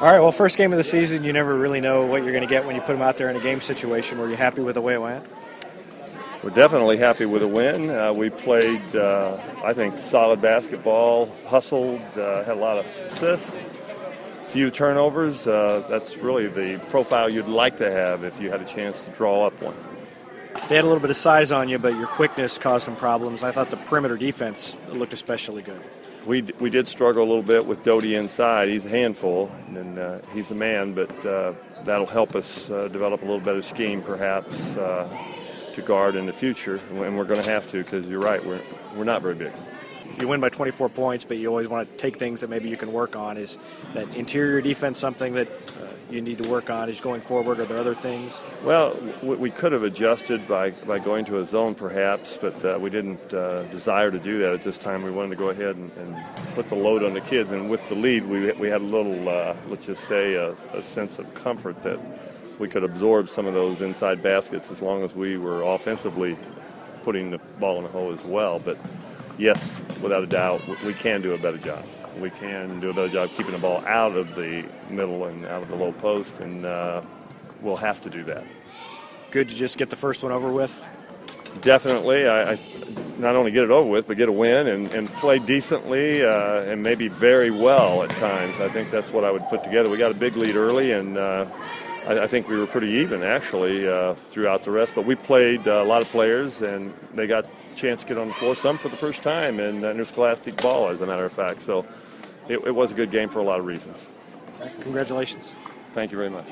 All right, well, first game of the season, you never really know what you're going to get when you put them out there in a game situation. Were you happy with the way it went? We're definitely happy with a win. Uh, we played, uh, I think, solid basketball, hustled, uh, had a lot of assists, few turnovers. Uh, that's really the profile you'd like to have if you had a chance to draw up one. They had a little bit of size on you, but your quickness caused them problems. I thought the perimeter defense looked especially good. We, we did struggle a little bit with Doty inside. He's a handful, and uh, he's a man, but uh, that'll help us uh, develop a little better scheme, perhaps, uh, to guard in the future. And we're going to have to because you're right, we're, we're not very big. You win by 24 points, but you always want to take things that maybe you can work on. Is that interior defense something that uh, you need to work on Is going forward? Are there other things? Well, we could have adjusted by, by going to a zone perhaps, but uh, we didn't uh, desire to do that at this time. We wanted to go ahead and, and, put the load on the kids, and with the lead, we, we had a little, uh, let's just say, a, a, sense of comfort that we could absorb some of those inside baskets as long as we were offensively putting the ball in the hole as well. But yes, without a doubt, we can do a better job we can do a better job keeping the ball out of the middle and out of the low post, and uh, we'll have to do that. Good to just get the first one over with. Definitely, I, I not only get it over with, but get a win and, and play decently uh, and maybe very well at times. I think that's what I would put together. We got a big lead early, and uh, I, I, think we were pretty even actually uh, throughout the rest. But we played uh, a lot of players, and they got a chance to get on the floor, some for the first time in interscholastic ball, as a matter of fact. So it, it was a good game for a lot of reasons. Congratulations. Thank you very much.